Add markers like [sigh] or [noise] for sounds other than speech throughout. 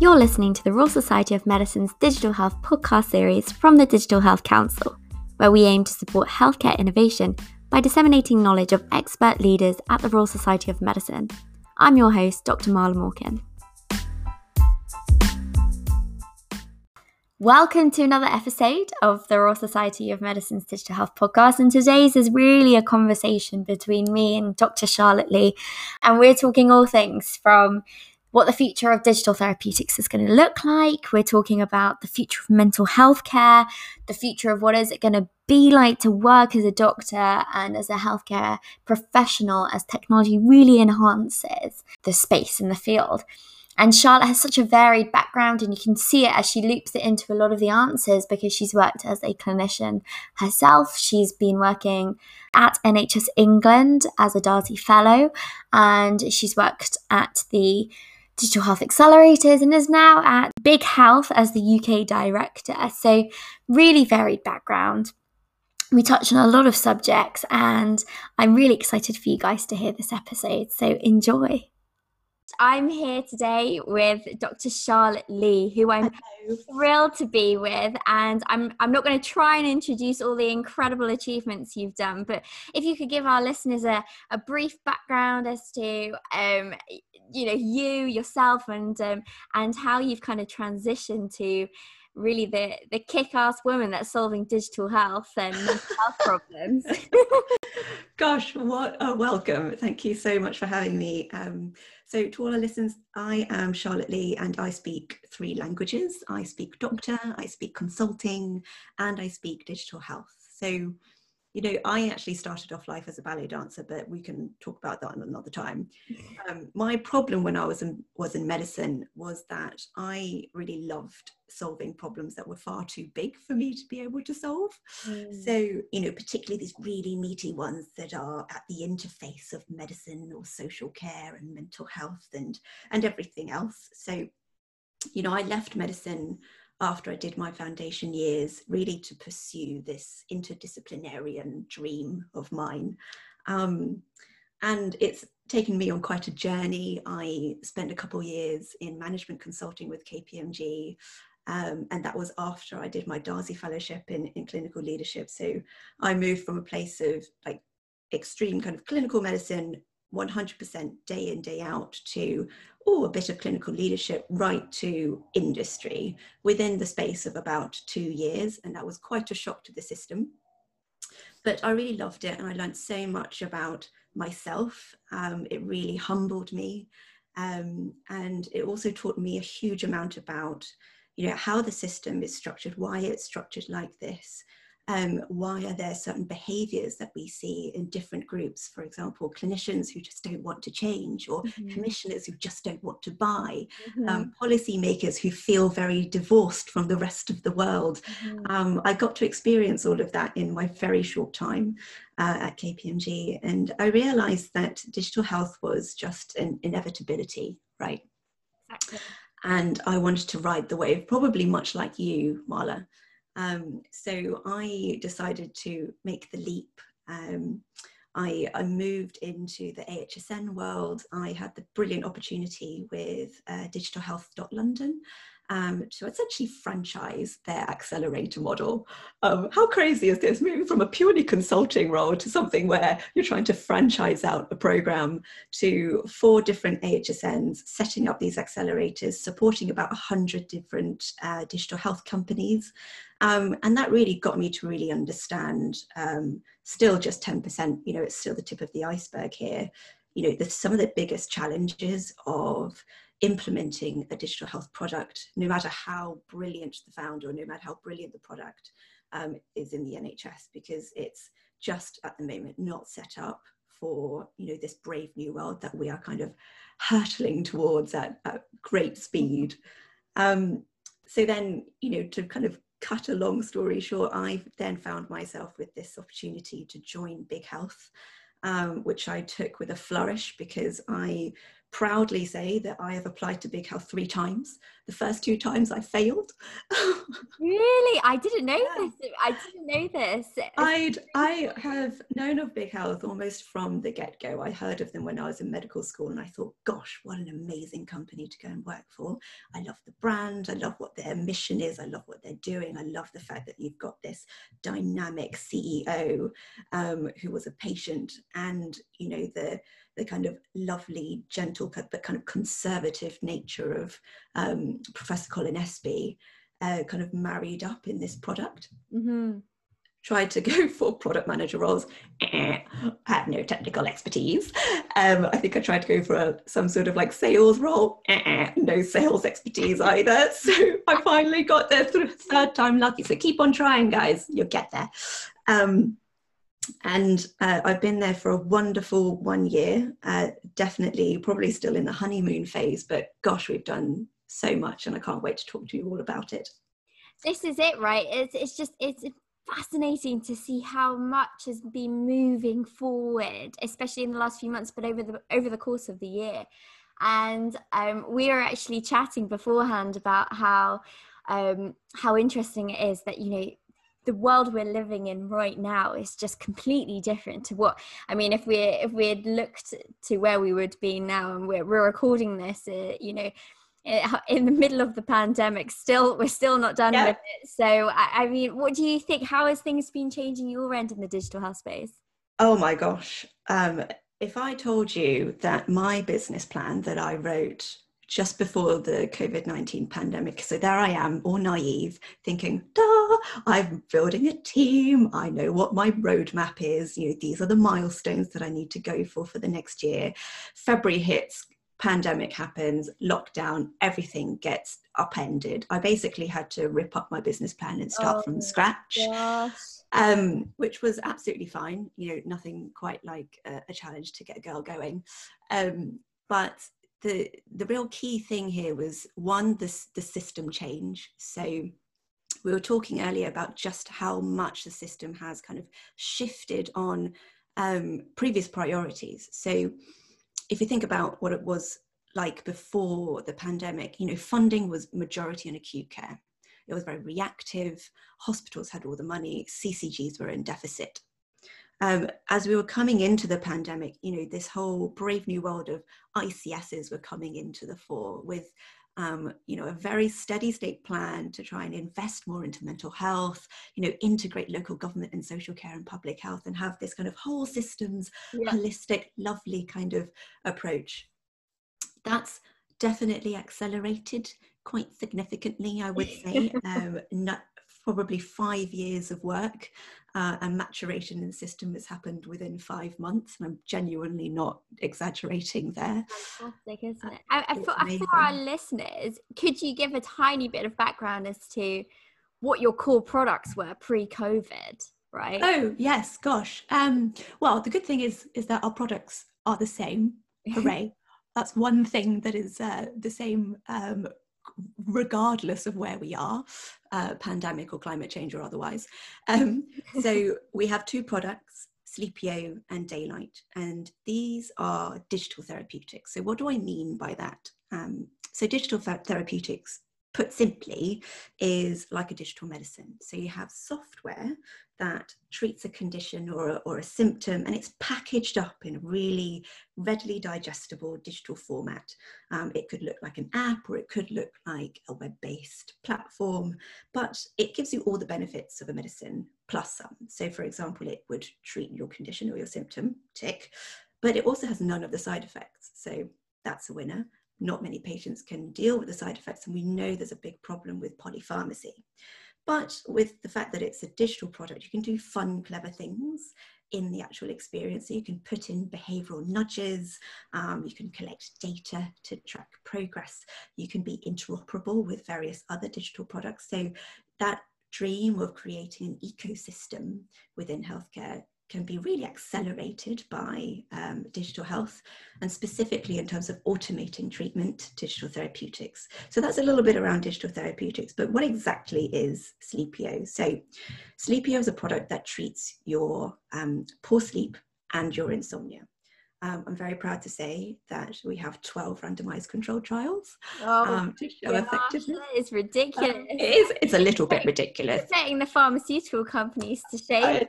You're listening to the Royal Society of Medicine's Digital Health podcast series from the Digital Health Council, where we aim to support healthcare innovation by disseminating knowledge of expert leaders at the Royal Society of Medicine. I'm your host, Dr. Marla Morkin. Welcome to another episode of the Royal Society of Medicine's Digital Health podcast. And today's is really a conversation between me and Dr. Charlotte Lee. And we're talking all things from what the future of digital therapeutics is going to look like. We're talking about the future of mental health care, the future of what is it going to be like to work as a doctor and as a healthcare professional as technology really enhances the space in the field. And Charlotte has such a varied background, and you can see it as she loops it into a lot of the answers because she's worked as a clinician herself. She's been working at NHS England as a Darzi Fellow, and she's worked at the Digital Health Accelerators and is now at Big Health as the UK director. So, really varied background. We touch on a lot of subjects, and I'm really excited for you guys to hear this episode. So, enjoy. I'm here today with Dr. Charlotte Lee, who I'm Hello. thrilled to be with. And I'm, I'm not going to try and introduce all the incredible achievements you've done, but if you could give our listeners a, a brief background as to, um, you know, you, yourself, and, um, and how you've kind of transitioned to really the the kick-ass woman that's solving digital health and [laughs] health problems gosh what a welcome thank you so much for having me um, so to all our listeners i am charlotte lee and i speak three languages. I speak doctor i speak consulting and i speak digital health. So you know, I actually started off life as a ballet dancer, but we can talk about that another time. Um, my problem when I was in was in medicine was that I really loved solving problems that were far too big for me to be able to solve. Mm. So, you know, particularly these really meaty ones that are at the interface of medicine or social care and mental health and and everything else. So, you know, I left medicine after I did my foundation years, really to pursue this interdisciplinarian dream of mine. Um, and it's taken me on quite a journey. I spent a couple years in management consulting with KPMG. Um, and that was after I did my Darzi Fellowship in, in clinical leadership. So I moved from a place of like extreme kind of clinical medicine 100% day in, day out to, oh, a bit of clinical leadership right to industry within the space of about two years. And that was quite a shock to the system. But I really loved it and I learned so much about myself. Um, it really humbled me. Um, and it also taught me a huge amount about you know how the system is structured why it's structured like this um, why are there certain behaviors that we see in different groups for example clinicians who just don't want to change or mm-hmm. commissioners who just don't want to buy mm-hmm. um, policymakers who feel very divorced from the rest of the world mm-hmm. um, i got to experience all of that in my very short time uh, at kpmg and i realized that digital health was just an inevitability right exactly. and i wanted to ride the wave probably much like you marla um, so I decided to make the leap. Um, I, I, moved into the AHSN world. I had the brilliant opportunity with uh, Digital Health London um, to essentially franchise their accelerator model. Um, how crazy is this? Moving from a purely consulting role to something where you're trying to franchise out a program to four different AHSNs, setting up these accelerators, supporting about 100 different uh, digital health companies. Um, and that really got me to really understand, um, still just 10%, you know, it's still the tip of the iceberg here. You know, the, some of the biggest challenges of implementing a digital health product, no matter how brilliant the founder no matter how brilliant the product um, is in the NHS, because it's just at the moment not set up for you know this brave new world that we are kind of hurtling towards at, at great speed. Um, so then, you know, to kind of cut a long story short, I then found myself with this opportunity to join Big Health, um, which I took with a flourish because I proudly say that I have applied to Big Health three times. The first two times I failed. [laughs] really? I didn't know yeah. this. I didn't know this. I'd, I have known of Big Health almost from the get go. I heard of them when I was in medical school and I thought, gosh, what an amazing company to go and work for. I love the brand. I love what their mission is. I love what they're doing. I love the fact that you've got this dynamic CEO um, who was a patient and, you know, the the kind of lovely, gentle, but kind of conservative nature of um, Professor Colin Espie uh, kind of married up in this product. Mm-hmm. Tried to [laughs] go for product manager roles. [laughs] I have no technical expertise. Um, I think I tried to go for a, some sort of like sales role. [laughs] No sales expertise either. So I finally got there through third time lucky. So keep on trying, guys. You'll get there. Um, and uh, I've been there for a wonderful one year. Uh, definitely, probably still in the honeymoon phase, but gosh, we've done so much, and I can't wait to talk to you all about it. This is it, right? It's it's just it's fascinating to see how much has been moving forward, especially in the last few months, but over the over the course of the year. And um, we were actually chatting beforehand about how um, how interesting it is that you know the world we're living in right now is just completely different to what I mean. If we if we had looked to where we would be now, and we're, we're recording this, uh, you know, in the middle of the pandemic, still we're still not done yeah. with it. So I, I mean, what do you think? How has things been changing your end in the digital health space? Oh my gosh. Um, if I told you that my business plan that I wrote just before the COVID 19 pandemic. So there I am, all naive, thinking, Duh, I'm building a team. I know what my roadmap is. You know, these are the milestones that I need to go for for the next year. February hits, pandemic happens, lockdown, everything gets upended. I basically had to rip up my business plan and start oh, from scratch. Um, which was absolutely fine. You know, nothing quite like a, a challenge to get a girl going. Um, but the the real key thing here was one the, the system change so we were talking earlier about just how much the system has kind of shifted on um, previous priorities. So if you think about what it was like before the pandemic you know funding was majority in acute care. It was very reactive. Hospitals had all the money. Ccgs were in deficit. Um, as we were coming into the pandemic, you know, this whole brave new world of ICSs were coming into the fore with, um, you know, a very steady state plan to try and invest more into mental health, you know, integrate local government and social care and public health and have this kind of whole systems, yeah. holistic, lovely kind of approach. That's definitely accelerated quite significantly, I would say. [laughs] um, not, probably five years of work uh, and maturation in the system has happened within five months. And I'm genuinely not exaggerating there. Fantastic, isn't it? Uh, I, for, for our listeners, could you give a tiny bit of background as to what your core products were pre-COVID? Right. Oh yes, gosh. Um, well, the good thing is is that our products are the same. [laughs] Hooray! That's one thing that is uh, the same um, regardless of where we are, uh, pandemic or climate change or otherwise. Um, [laughs] so we have two products, Sleepio and Daylight, and these are digital therapeutics. So what do I mean by that? Um, so digital therapeutics put simply, is like a digital medicine. So you have software that treats a condition or a, or a symptom and it's packaged up in a really readily digestible digital format. Um, it could look like an app or it could look like a web based platform, but it gives you all the benefits of a medicine plus some. So, for example, it would treat your condition or your symptom, tick, but it also has none of the side effects. So, that's a winner not many patients can deal with the side effects, and we know there's a big problem with polypharmacy. But with the fact that it's a digital product, you can do fun, clever things in the actual experience. So you can put in behavioral nudges, um, you can collect data to track progress, you can be interoperable with various other digital products. So that dream of creating an ecosystem within healthcare can be really accelerated by um, digital health and specifically in terms of automating treatment, digital therapeutics. So that's a little bit around digital therapeutics, but what exactly is Sleepio? So Sleepio is a product that treats your um, poor sleep and your insomnia. Um, I'm very proud to say that we have 12 randomized controlled trials oh, um, to show gosh, effectiveness. It's ridiculous. Um, it is, it's a little bit ridiculous. Setting the pharmaceutical companies to shame I,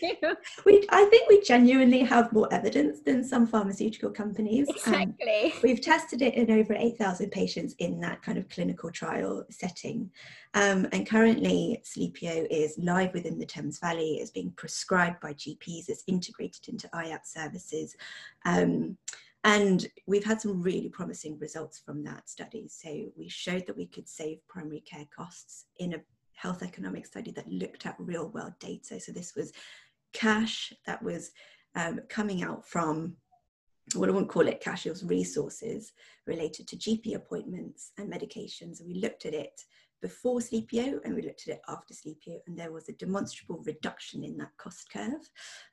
here, [laughs] [laughs] we, I think we genuinely have more evidence than some pharmaceutical companies. Um, exactly. we've tested it in over 8,000 patients in that kind of clinical trial setting. Um, and currently, Sleepio is live within the Thames Valley, it's being prescribed by GPs, it's integrated into IAPT services. Um, and we've had some really promising results from that study. So we showed that we could save primary care costs in a health economic study that looked at real world data. So this was cash that was um, coming out from well, I wouldn't call it cash, it was resources related to GP appointments and medications. And we looked at it before Sleepio and we looked at it after Sleepio, and there was a demonstrable reduction in that cost curve.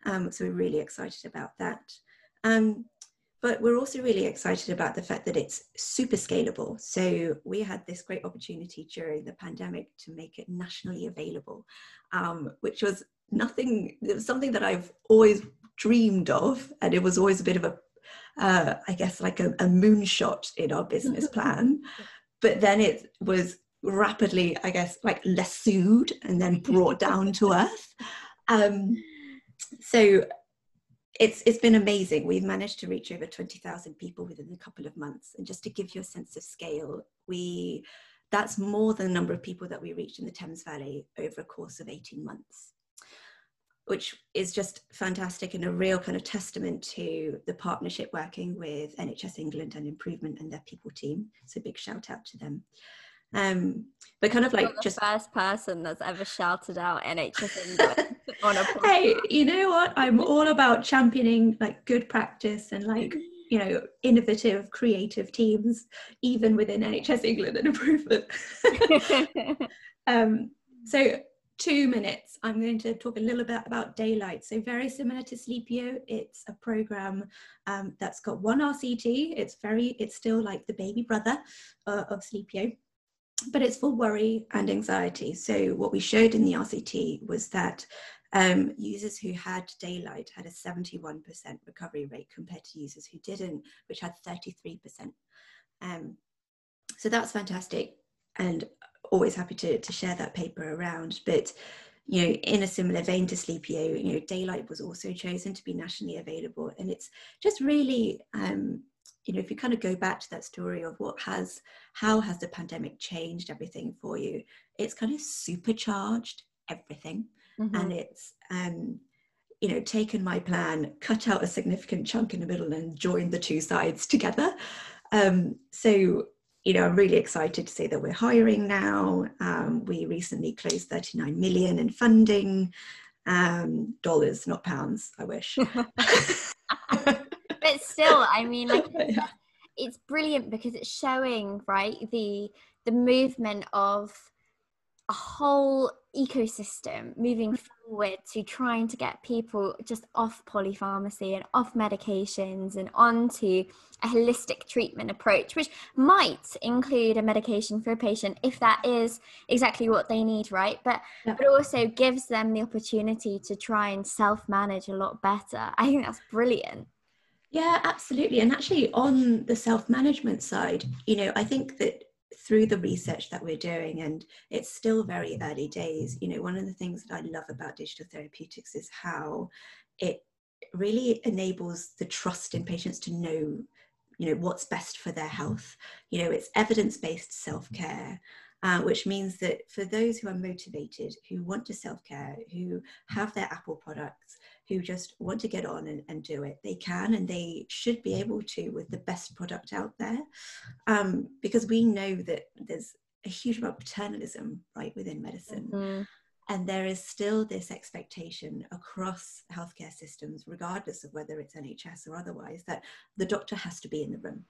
Um, so we're really excited about that. Um, but we're also really excited about the fact that it's super scalable. So we had this great opportunity during the pandemic to make it nationally available, um, which was nothing, it was something that I've always dreamed of. And it was always a bit of a, uh, I guess, like a, a moonshot in our business [laughs] plan. but then it was rapidly, I guess, like lassoed and then brought down to [laughs] earth. Um, so it's it's been amazing. We've managed to reach over 20,000 people within a couple of months. And just to give you a sense of scale, we that's more than the number of people that we reached in the Thames Valley over a course of 18 months, which is just fantastic and a real kind of testament to the partnership working with NHS England and Improvement and their people team. So big shout out to them. Um, but kind of like the just first person that's ever shouted out NHS [laughs] England [laughs] on a podcast. Hey, you know what? I'm all about championing like good practice and like you know innovative, creative teams, even within NHS England and [laughs] improvement. um, so two minutes, I'm going to talk a little bit about Daylight. So very similar to Sleepio, it's a program um, that's got one RCT. It's very, it's still like the baby brother uh, of Sleepio but it's for worry and anxiety. So what we showed in the RCT was that um, users who had daylight had a 71% recovery rate compared to users who didn't, which had 33%. Um, so that's fantastic and always happy to, to share that paper around. But you know, in a similar vein to Sleepio, you know, daylight was also chosen to be nationally available, and it's just really um, you know if you kind of go back to that story of what has how has the pandemic changed everything for you it's kind of supercharged everything. Mm-hmm. and it's um you know taken my plan cut out a significant chunk in the middle and joined the two sides together. Um so you know i'm really excited to say that we're hiring now. Um, we recently closed 39 million in funding. Um dollars not pounds i wish [laughs] still, I mean, like, [laughs] yeah. it's brilliant because it's showing right the the movement of a whole ecosystem moving mm-hmm. forward to trying to get people just off polypharmacy and off medications and onto a holistic treatment approach, which might include a medication for a patient if that is exactly what they need, right? But yeah. but also gives them the opportunity to try and self-manage a lot better. I think that's brilliant. Yeah, absolutely. And actually, on the self management side, you know, I think that through the research that we're doing, and it's still very early days, you know, one of the things that I love about digital therapeutics is how it really enables the trust in patients to know you know what's best for their health you know it's evidence-based self-care uh, which means that for those who are motivated who want to self-care who have their apple products who just want to get on and, and do it. They can and they should be able to with the best product out there um, because we know that there's a huge amount of paternalism right within medicine. Mm-hmm. And there is still this expectation across healthcare systems, regardless of whether it's NHS or otherwise, that the doctor has to be in the room,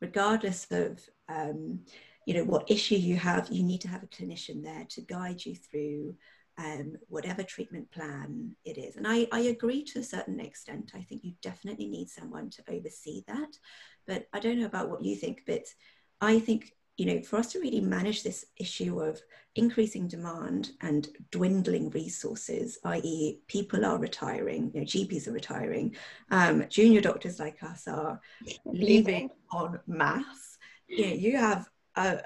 regardless of um, you know what issue you have. You need to have a clinician there to guide you through um, whatever treatment plan it is. And I, I agree to a certain extent. I think you definitely need someone to oversee that. But I don't know about what you think, but I think you know, for us to really manage this issue of increasing demand and dwindling resources, i.e., people are retiring, you know, GPs are retiring, um, junior doctors like us are [laughs] leaving on mass. You know, you have a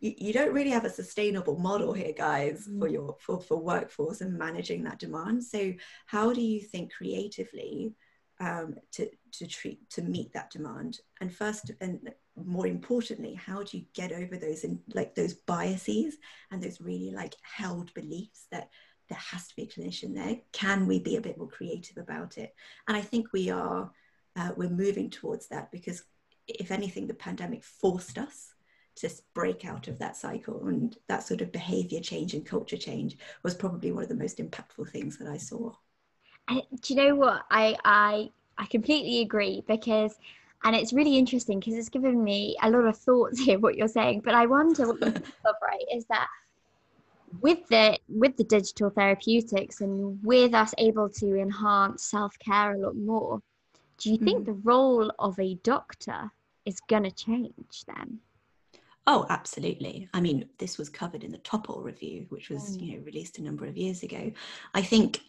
you don't really have a sustainable model here guys for mm. your for, for workforce and managing that demand. So how do you think creatively um, to to treat to meet that demand? And first and more importantly how do you get over those in, like those biases and those really like held beliefs that there has to be a clinician there? Can we be a bit more creative about it? And i think we are uh, we're moving towards that because if anything the pandemic forced us to break out of that cycle and that sort of behavior change and culture change was probably one of the most impactful things that i saw. Do you know what? I I I completely agree because and it's really interesting because it's given me a lot of thoughts [laughs] here what you're saying but I wonder what you [laughs] of right is that with the with the digital therapeutics and with us able to enhance self-care a lot more do you think mm. the role of a doctor is going to change then Oh, absolutely. I mean, this was covered in the Topol review, which was, mm. you know, released a number of years ago. I think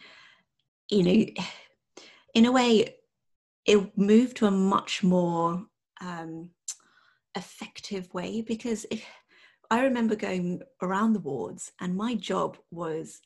you know, in a way, it moved to a much more um, effective way because if I remember going around the wards and my job was,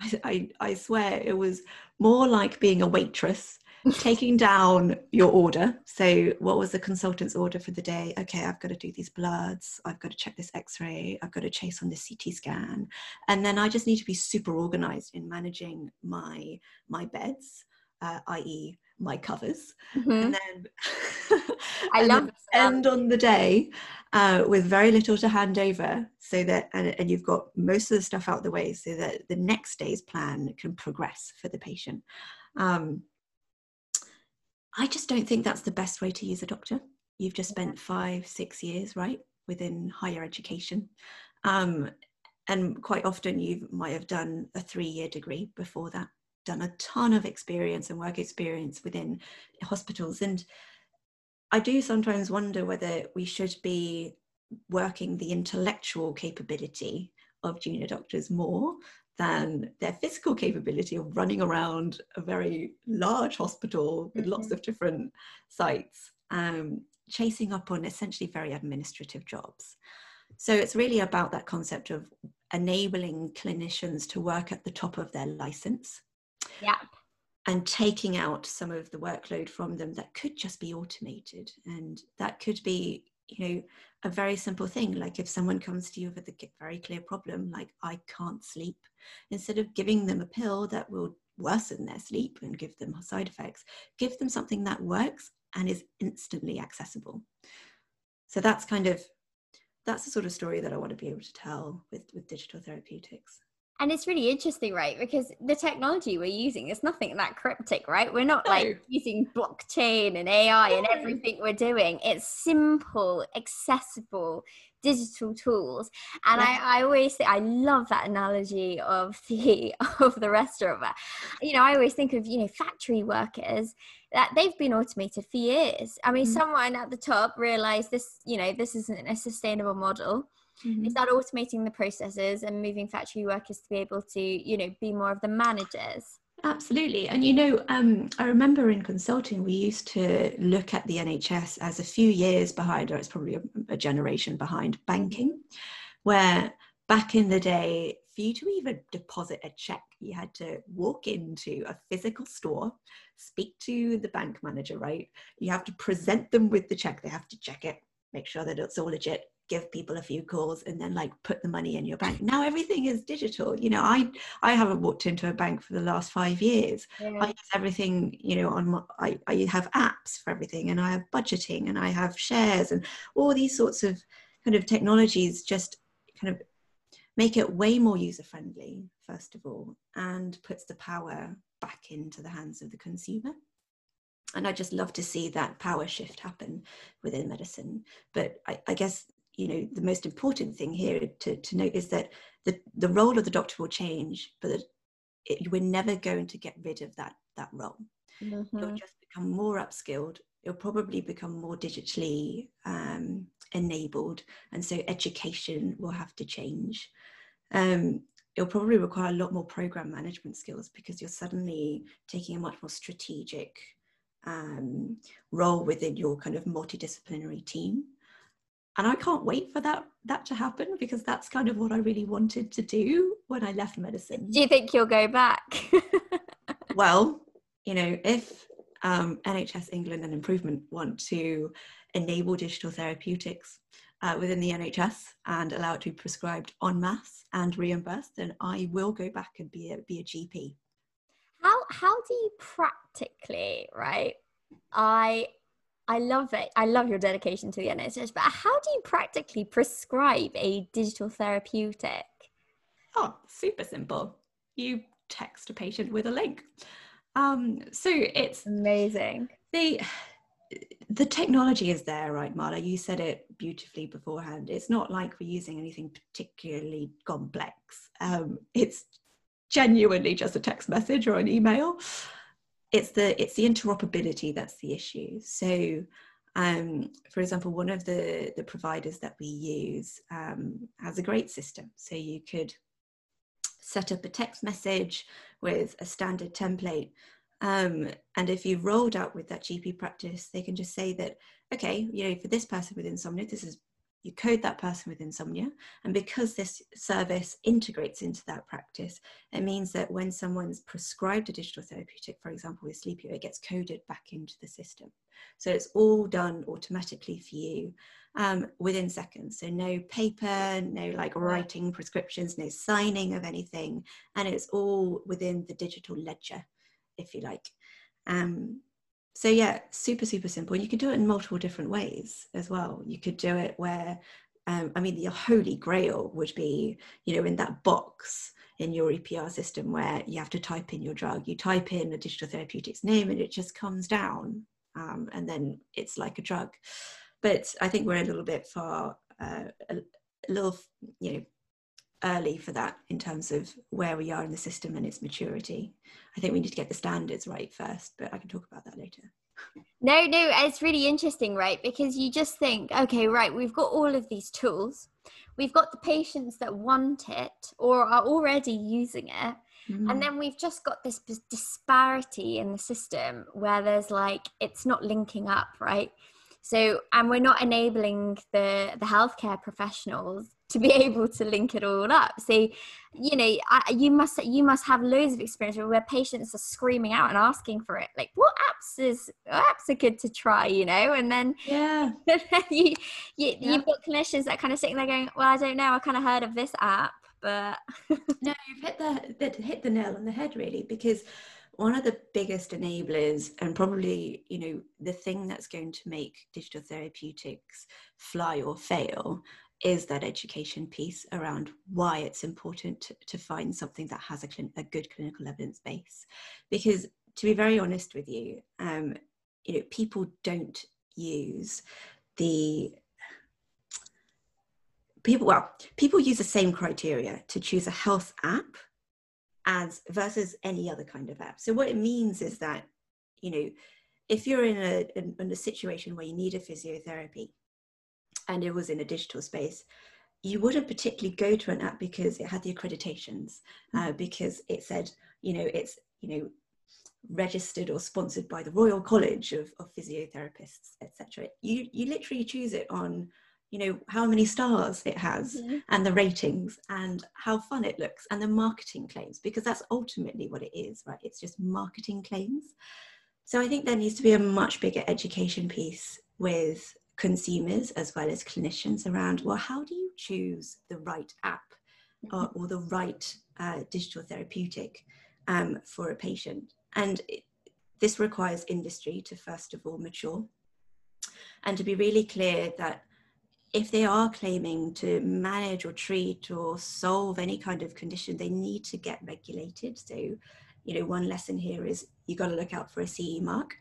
[laughs] I, I swear, it was more like being a waitress taking down your order. So, what was the consultant's order for the day? Okay, I've got to do these bloods. I've got to check this x ray. I've got to chase on this CT scan. And then I just need to be super organized in managing my, my beds, uh, i.e., my covers. Mm-hmm. And then I [laughs] love end on the day uh, with very little to hand over so that, and, and you've got most of the stuff out the way so that the next day's plan can progress for the patient. Um, I just don't think that's the best way to use a doctor. You've just spent five, six years, right, within higher education. Um, and quite often you might have done a three year degree before that, done a ton of experience and work experience within hospitals. And I do sometimes wonder whether we should be working the intellectual capability of junior doctors more than their physical capability of running around a very large hospital with mm-hmm. lots of different sites, um, chasing up on essentially very administrative jobs. So it's really about that concept of enabling clinicians to work at the top of their license. Yeah. And taking out some of the workload from them that could just be automated. And that could be, you know, a very simple thing like if someone comes to you with a very clear problem like i can't sleep instead of giving them a pill that will worsen their sleep and give them side effects give them something that works and is instantly accessible. So that's kind of that's the sort of story that i want to be able to tell with with digital therapeutics and it's really interesting right because the technology we're using is nothing that cryptic right we're not no. like using blockchain and ai no. and everything we're doing it's simple accessible digital tools and yeah. I, I always say i love that analogy of the [laughs] of the restaurant you know i always think of you know factory workers that they've been automated for years i mean mm-hmm. someone at the top realized this you know this isn't a sustainable model mm-hmm. is that automating the processes and moving factory workers to be able to you know be more of the managers Absolutely. And you know, um, I remember in consulting, we used to look at the NHS as a few years behind, or it's probably a, a, generation behind banking, where back in the day, for you to even deposit a check, you had to walk into a physical store, speak to the bank manager, right? You have to present them with the check, they have to check it, make sure that it's all legit, give people a few calls and then like put the money in your bank now everything is digital you know i i haven't walked into a bank for the last five years yeah. i use everything you know on my I, I have apps for everything and i have budgeting and i have shares and all these sorts of kind of technologies just kind of make it way more user friendly first of all and puts the power back into the hands of the consumer and I just love to see that power shift happen within medicine. But I, I, guess you know the most important thing here to, to note is that the, the role of the doctor will change but it, we're never going to get rid of that that role. Mm-hmm. you'll just become more upskilled. You'll probably become more digitally um, enabled and so education will have to change. Um, it'll probably require a lot more program management skills because you're suddenly taking a much more strategic um, role within your kind of multidisciplinary team and i can't wait for that that to happen because that's kind of what i really wanted to do when i left medicine. Do you think you'll go back? [laughs] Well you know if um, nhs england and improvement want to enable digital therapeutics uh, within the nhs and allow it to be prescribed en masse and reimbursed then i will go back and be a, be a gp how how do you practically right? I I love it. I love your dedication to the NHS, but how do you practically prescribe a digital therapeutic? Oh, super simple. You text a patient with a link. Um, so it's amazing. The the technology is there, right, Marla? You said it beautifully beforehand. It's not like we're using anything particularly complex. Um, it's genuinely just a text message or an email it's the it's the interoperability that's the issue. So um, for example one of the the providers that we use um, has a great system. So you could set up a text message with a standard template um, and if you've rolled out with that gp practice they can just say that okay you know for this person with insomnia this is you code that person with insomnia. And because this service integrates into that practice, it means that when someone's prescribed a digital therapeutic, for example, with Sleepio, it gets coded back into the system. So it's all done automatically for you um, within seconds. So no paper, no like writing prescriptions, no signing of anything. And it's all within the digital ledger, if you like. Um, so yeah super super simple. You can do it in multiple different ways as well. You could do it where um, i mean the holy grail would be you know in that box in your epr system where you have to type in your drug. You type in a digital therapeutics name and it just comes down um, and then it's like a drug. But i think we're a little bit far uh, a, a little you know early for that in terms of where we are in the system and its maturity. I think we need to get the standards right first, but I can talk about that later. No, no, it's really interesting, right? Because you just think, okay, right, we've got all of these tools. We've got the patients that want it or are already using it. Mm. And then we've just got this disparity in the system where there's like, it's not linking up, right? So, and we're not enabling the, the healthcare professionals to be [laughs] able to link it all up. So, you know, I, you must you must have loads of experience where patients are screaming out and asking for it. Like, what apps is what apps are good to try? You know, and then yeah, [laughs] you, you yeah. you've got clinicians that kind of sitting there going, well, I don't know, I kind of heard of this app, but [laughs] no, you've hit the hit the nail on the head really because one of the biggest enablers and probably you know the thing that's going to make digital therapeutics fly or fail is that education piece around why it's important to, to find something that has a, a, good clinical evidence base. Because to be very honest with you, um, you know, people don't use the people well people use the same criteria to choose a health app as versus any other kind of app so what it means is that you know if you're in a in, in a situation where you need a physiotherapy and it was in a digital space, you wouldn't particularly go to an app because it had the accreditations, uh, mm. because it said, you know, it's, you know, registered or sponsored by the Royal College of, of Physiotherapists, etc. You you literally choose it on, you know, how many stars it has mm-hmm. and the ratings and how fun it looks and the marketing claims, because that's ultimately what it is, right? It's just marketing claims. So I think there needs to be a much bigger education piece with consumers as well as clinicians around well how do you choose the right app or, or the right uh, digital therapeutic um, for a patient? And it, this requires industry to first of all mature and to be really clear that if they are claiming to manage or treat or solve any kind of condition they need to get regulated. So you know one lesson here is you've got to look out for a ce mark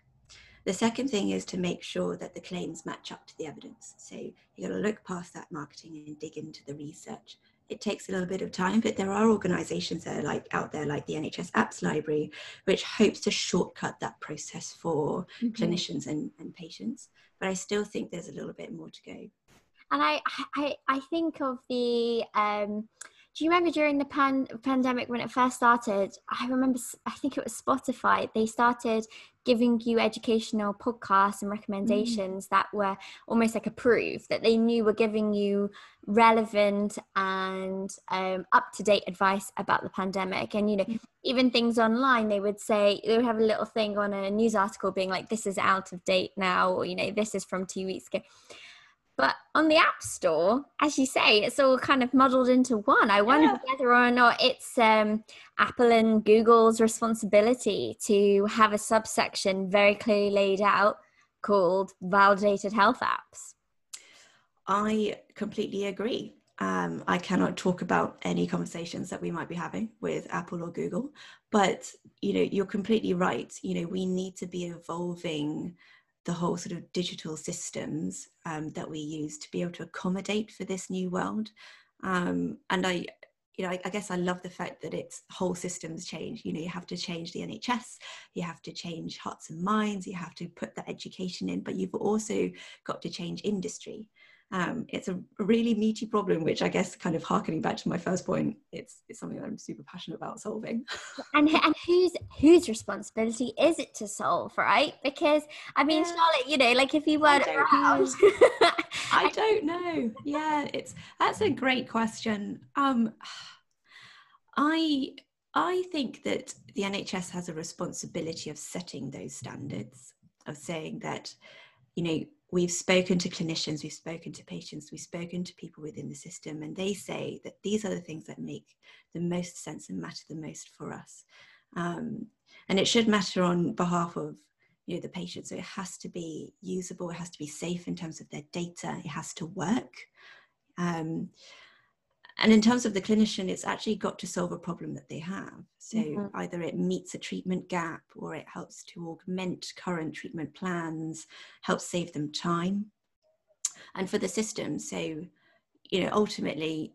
the second thing is to make sure that the claims match up to the evidence. So you got to look past that marketing and dig into the research. it takes a little bit of time, but there are organisations that are like out there, like the NHS Apps Library, which hopes to shortcut that process for mm-hmm. clinicians and, and patients. But I still think there's a little bit more to go. And I, I, I think of the um, do you remember during the pan- pandemic when it first started? I remember, I think it was Spotify, they started giving you educational podcasts and recommendations mm. that were almost like approved, that they knew were giving you relevant and um, up to date advice about the pandemic. And, you know, mm. even things online, they would say, they would have a little thing on a news article being like, this is out of date now, or, you know, this is from two weeks ago. But on the App Store, as you say, it's all kind of muddled into one. I wonder yeah. whether or not it's um, Apple and Google's responsibility to have a subsection very clearly laid out called validated health apps. I completely agree. Um, I cannot talk about any conversations that we might be having with Apple or Google, but you know, you're completely right. You know, we need to be evolving the whole sort of digital systems um, that we use to be able to accommodate for this new world. Um, and I, you know, I, I, guess I love the fact that it's whole systems change. You know, you have to change the NHS, you have to change hearts and minds, you have to put that education in, but you've also got to change industry um, it's a really meaty problem, which I guess kind of harkening back to my first point, it's, it's something that I'm super passionate about solving. [laughs] and and whose whose responsibility is it to solve, right? Because I mean, yeah. Charlotte, you know, like if you weren't [laughs] I around, I don't know. Yeah, it's that's a great question. Um, I I think that the NHS has a responsibility of setting those standards, of saying that, you know, we've spoken to clinicians, we've spoken to patients, we've spoken to people within the system, and they say that these are the things that make the most sense and matter the most for us. Um, and it should matter on behalf of you know the patient. So it has to be usable, it has to be safe in terms of their data, it has to work. Um, and in terms of the clinician, it's actually got to solve a problem that they have. So mm-hmm. either it meets a treatment gap or it helps to augment current treatment plans, helps save them time. And for the system, so, you know, ultimately,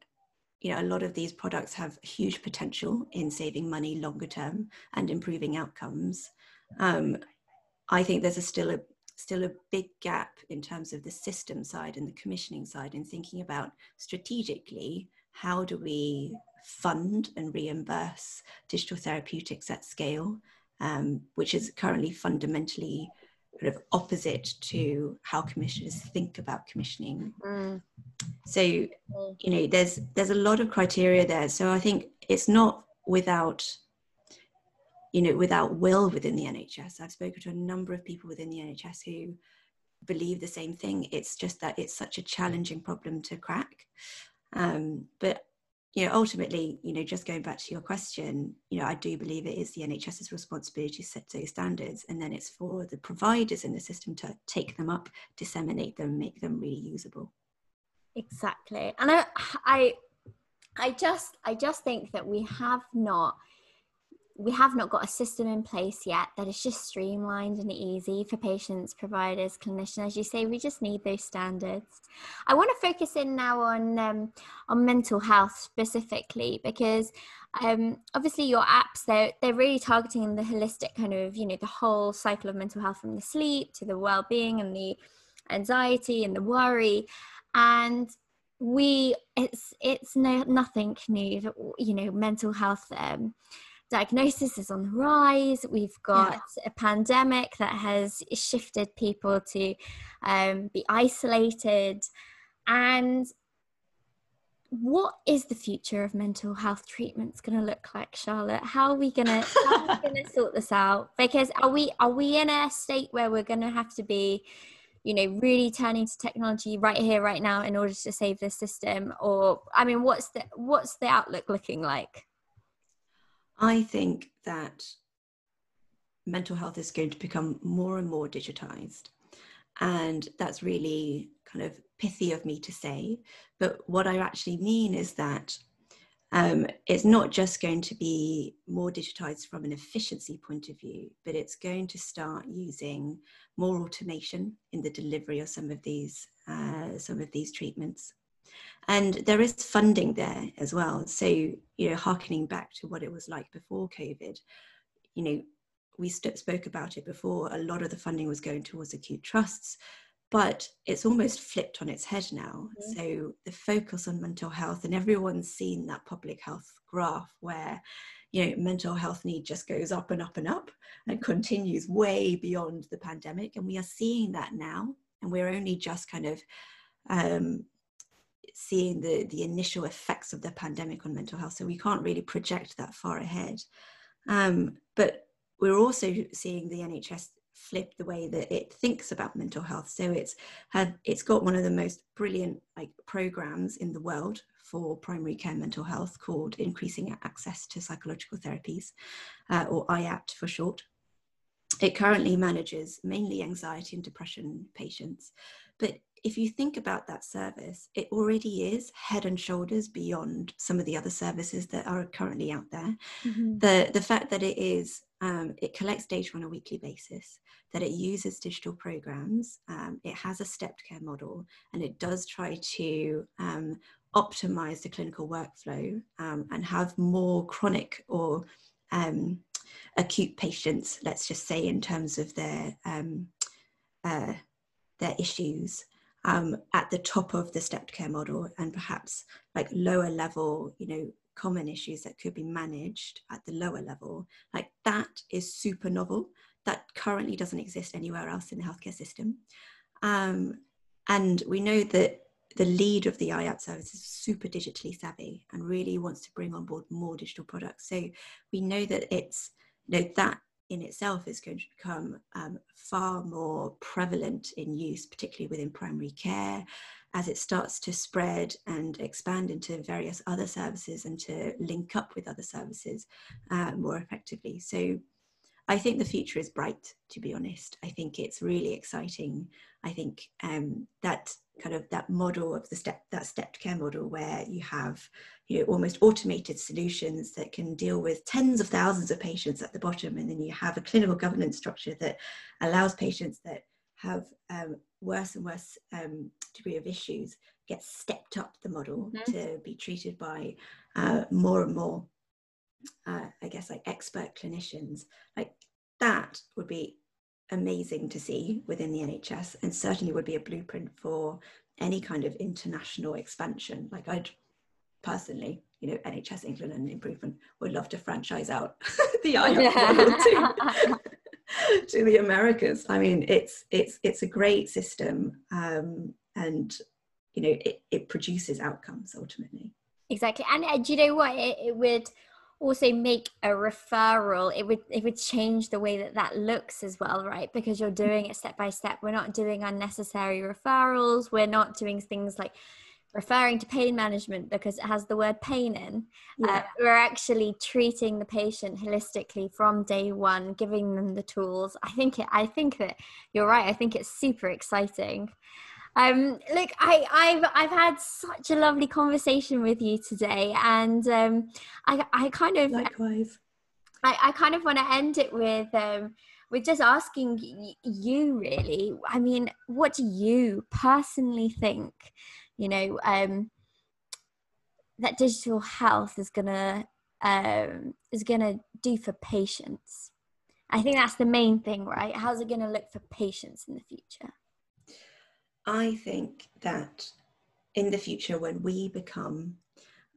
you know, a lot of these products have huge potential in saving money longer term and improving outcomes. Um, I think there's a still a still a big gap in terms of the system side and the commissioning side in thinking about strategically how do we fund and reimburse digital therapeutics at scale, um, which is currently fundamentally sort of opposite to how commissioners think about commissioning. Mm. So, you know, there's there's a lot of criteria there. So I think it's not without you know without will within the NHS. I've spoken to a number of people within the NHS who believe the same thing. It's just that it's such a challenging problem to crack. Um, but you know, ultimately, you know, just going back to your question, you know, I do believe it is the NHS's responsibility to set those standards, and then it's for the providers in the system to take them up, disseminate them, make them really usable. Exactly, and I, I, I just, I just think that we have not we have not got a system in place yet that is just streamlined and easy for patients, providers, clinicians. As you say, we just need those standards. I want to focus in now on um, on mental health specifically because um, obviously your apps they're they're really targeting the holistic kind of you know the whole cycle of mental health from the sleep to the well-being and the anxiety and the worry and we it's it's no nothing new you know mental health um, diagnosis is on the rise. We've got yeah. a pandemic that has shifted people to um, be isolated. And what is the future of mental health treatments going to look like, Charlotte? How are we going to going to sort this out? Because are we are we in a state where we're going to have to be you know really turning to technology right here right now in order to save the system or i mean what's the what's the outlook looking like I think that mental health is going to become more and more digitized. And that's really kind of pithy of me to say. But what I actually mean is that um, it's not just going to be more digitized from an efficiency point of view, but it's going to start using more automation in the delivery of some of these uh, some of these treatments. And there is funding there as well. So, you know, harkening back to what it was like before COVID, you know, we st- spoke about it before, a lot of the funding was going towards acute trusts, but it's almost flipped on its head now. Mm-hmm. So the focus on mental health, and everyone's seen that public health graph where you know mental health need just goes up and up and up and continues way beyond the pandemic and we are seeing that now and we're only just kind of um, seeing the the initial effects of the pandemic on mental health so we can't really project that far ahead. Um, but we're also seeing the nhs flip the way that it thinks about mental health. So it's had it's got one of the most brilliant like programs in the world for primary care mental health called increasing access to psychological therapies uh, or iapt for short. It currently manages mainly anxiety and depression patients but if you think about that service, it already is head and shoulders beyond some of the other services that are currently out there. Mm-hmm. The the fact that it is um, it collects data on a weekly basis, that it uses digital programs, um, it has a stepped care model, and it does try to um, optimize the clinical workflow um, and have more chronic or um, acute patients, let's just say, in terms of their um, uh, their issues um, at the top of the stepped care model and perhaps like lower level, you know, common issues that could be managed at the lower level. Like that is super novel. That currently doesn't exist anywhere else in the healthcare system. Um, and we know that the lead of the IAPT service is super digitally savvy and really wants to bring on board more digital products. So we know that it's you know, that in itself is going to become um, far more prevalent in use, particularly within primary care, as it starts to spread and expand into various other services and to link up with other services uh, more effectively. So I think the future is bright, to be honest. I think it's really exciting. I think um, that kind of that model of the step that stepped care model where you have you know almost automated solutions that can deal with tens of thousands of patients at the bottom and then you have a clinical governance structure that allows patients that have um, worse and worse um, degree of issues get stepped up the model mm-hmm. to be treated by uh, more and more uh, i guess like expert clinicians like that would be amazing to see within the NHS and certainly would be a blueprint for any kind of international expansion. Like I'd personally, you know, NHS England and Improvement would love to franchise out [laughs] the IAPT to, [laughs] to, the Americas. I mean, it's it's it's a great system, um, and you know, it, it produces outcomes ultimately. Exactly, and uh, do you know what? It, it would also make a referral it would it would change the way that that looks as well right? Because you're doing it step by step. We're not doing unnecessary referrals. We're not doing things like referring to pain management because it has the word pain in. Uh, yeah. uh, we're actually treating the patient holistically from day one giving them the tools. I think it i think that you're right i think it's super exciting um, look, I, I've I've had such a lovely conversation with you today, and um, I I kind of likewise. I, I kind of want to end it with um, with just asking you really. I mean, what do you personally think? You know, um, that digital health is gonna um, is gonna do for patients. I think that's the main thing, right? How's it gonna look for patients in the future? I think that in the future, when we become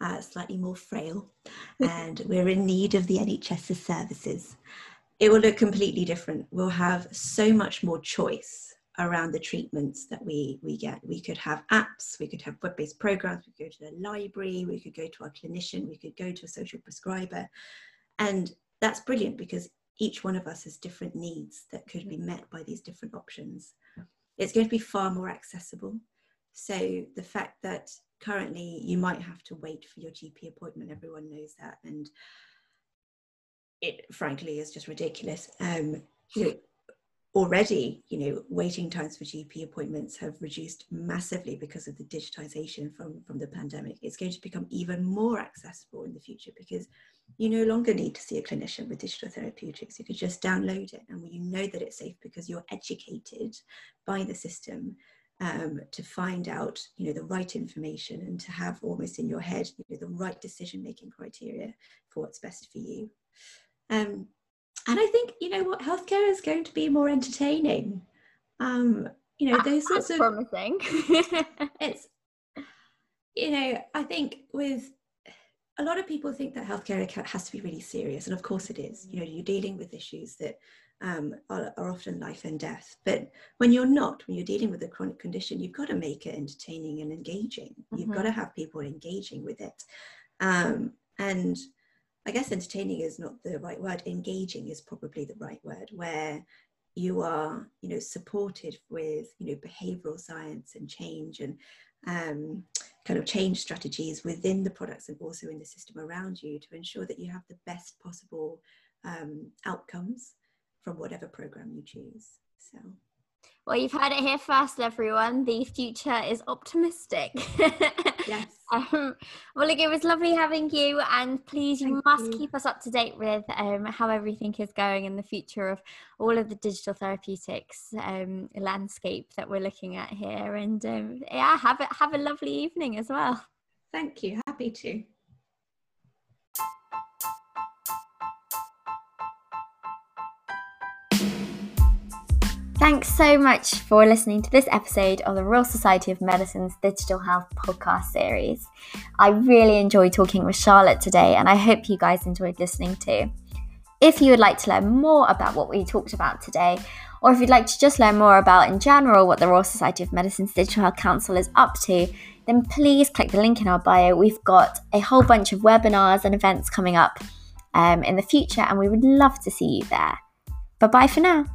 uh, slightly more frail [laughs] and we're in need of the NHS's services, it will look completely different. We'll have so much more choice around the treatments that we, we get. We could have apps, we could have web based programs, we could go to the library, we could go to our clinician, we could go to a social prescriber. And that's brilliant because each one of us has different needs that could be met by these different options it's going to be far more accessible. So the fact that currently you might have to wait for your GP appointment, everyone knows that, and it frankly is just ridiculous. Um, you know, already, you know, waiting times for GP appointments have reduced massively because of the digitization from, from the pandemic. It's going to become even more accessible in the future because you no longer need to see a clinician with digital therapeutics. You could just download it and you know that it's safe because you're educated by the system um, to find out you know the right information and to have almost in your head you know, the right decision making criteria for what's best for you um, and i think you know what healthcare is going to be more entertaining um, you know those [laughs] That's sorts of promising [laughs] it's you know i think with a lot of people think that healthcare has to be really serious and of course it is you know you're dealing with issues that um, are, are, often life and death. But when you're not, when you're dealing with a chronic condition, you've got to make it entertaining and engaging. Mm-hmm. You've got to have people engaging with it. Um, and I guess entertaining is not the right word. Engaging is probably the right word, where you are, you know, supported with, you know, behavioral science and change and um, kind of change strategies within the products and also in the system around you to ensure that you have the best possible um, outcomes from whatever program you choose. So. Well, you've heard it here first, everyone. The future is optimistic. yes. [laughs] um, well, look, it was lovely having you, and please, you Thank must you. keep us up to date with um, how everything is going in the future of all of the digital therapeutics um, landscape that we're looking at here. And um, yeah, have a have a lovely evening as well. Thank you. Happy to. Thanks so much for listening to this episode of the Royal Society of Medicine's Digital Health podcast series. I really enjoyed talking with Charlotte today, and I hope you guys enjoyed listening too. If you would like to learn more about what we talked about today, or if you'd like to just learn more about in general what the Royal Society of Medicine's Digital Health Council is up to, then please click the link in our bio. We've got a whole bunch of webinars and events coming up um, in the future, and we would love to see you there. Bye bye for now.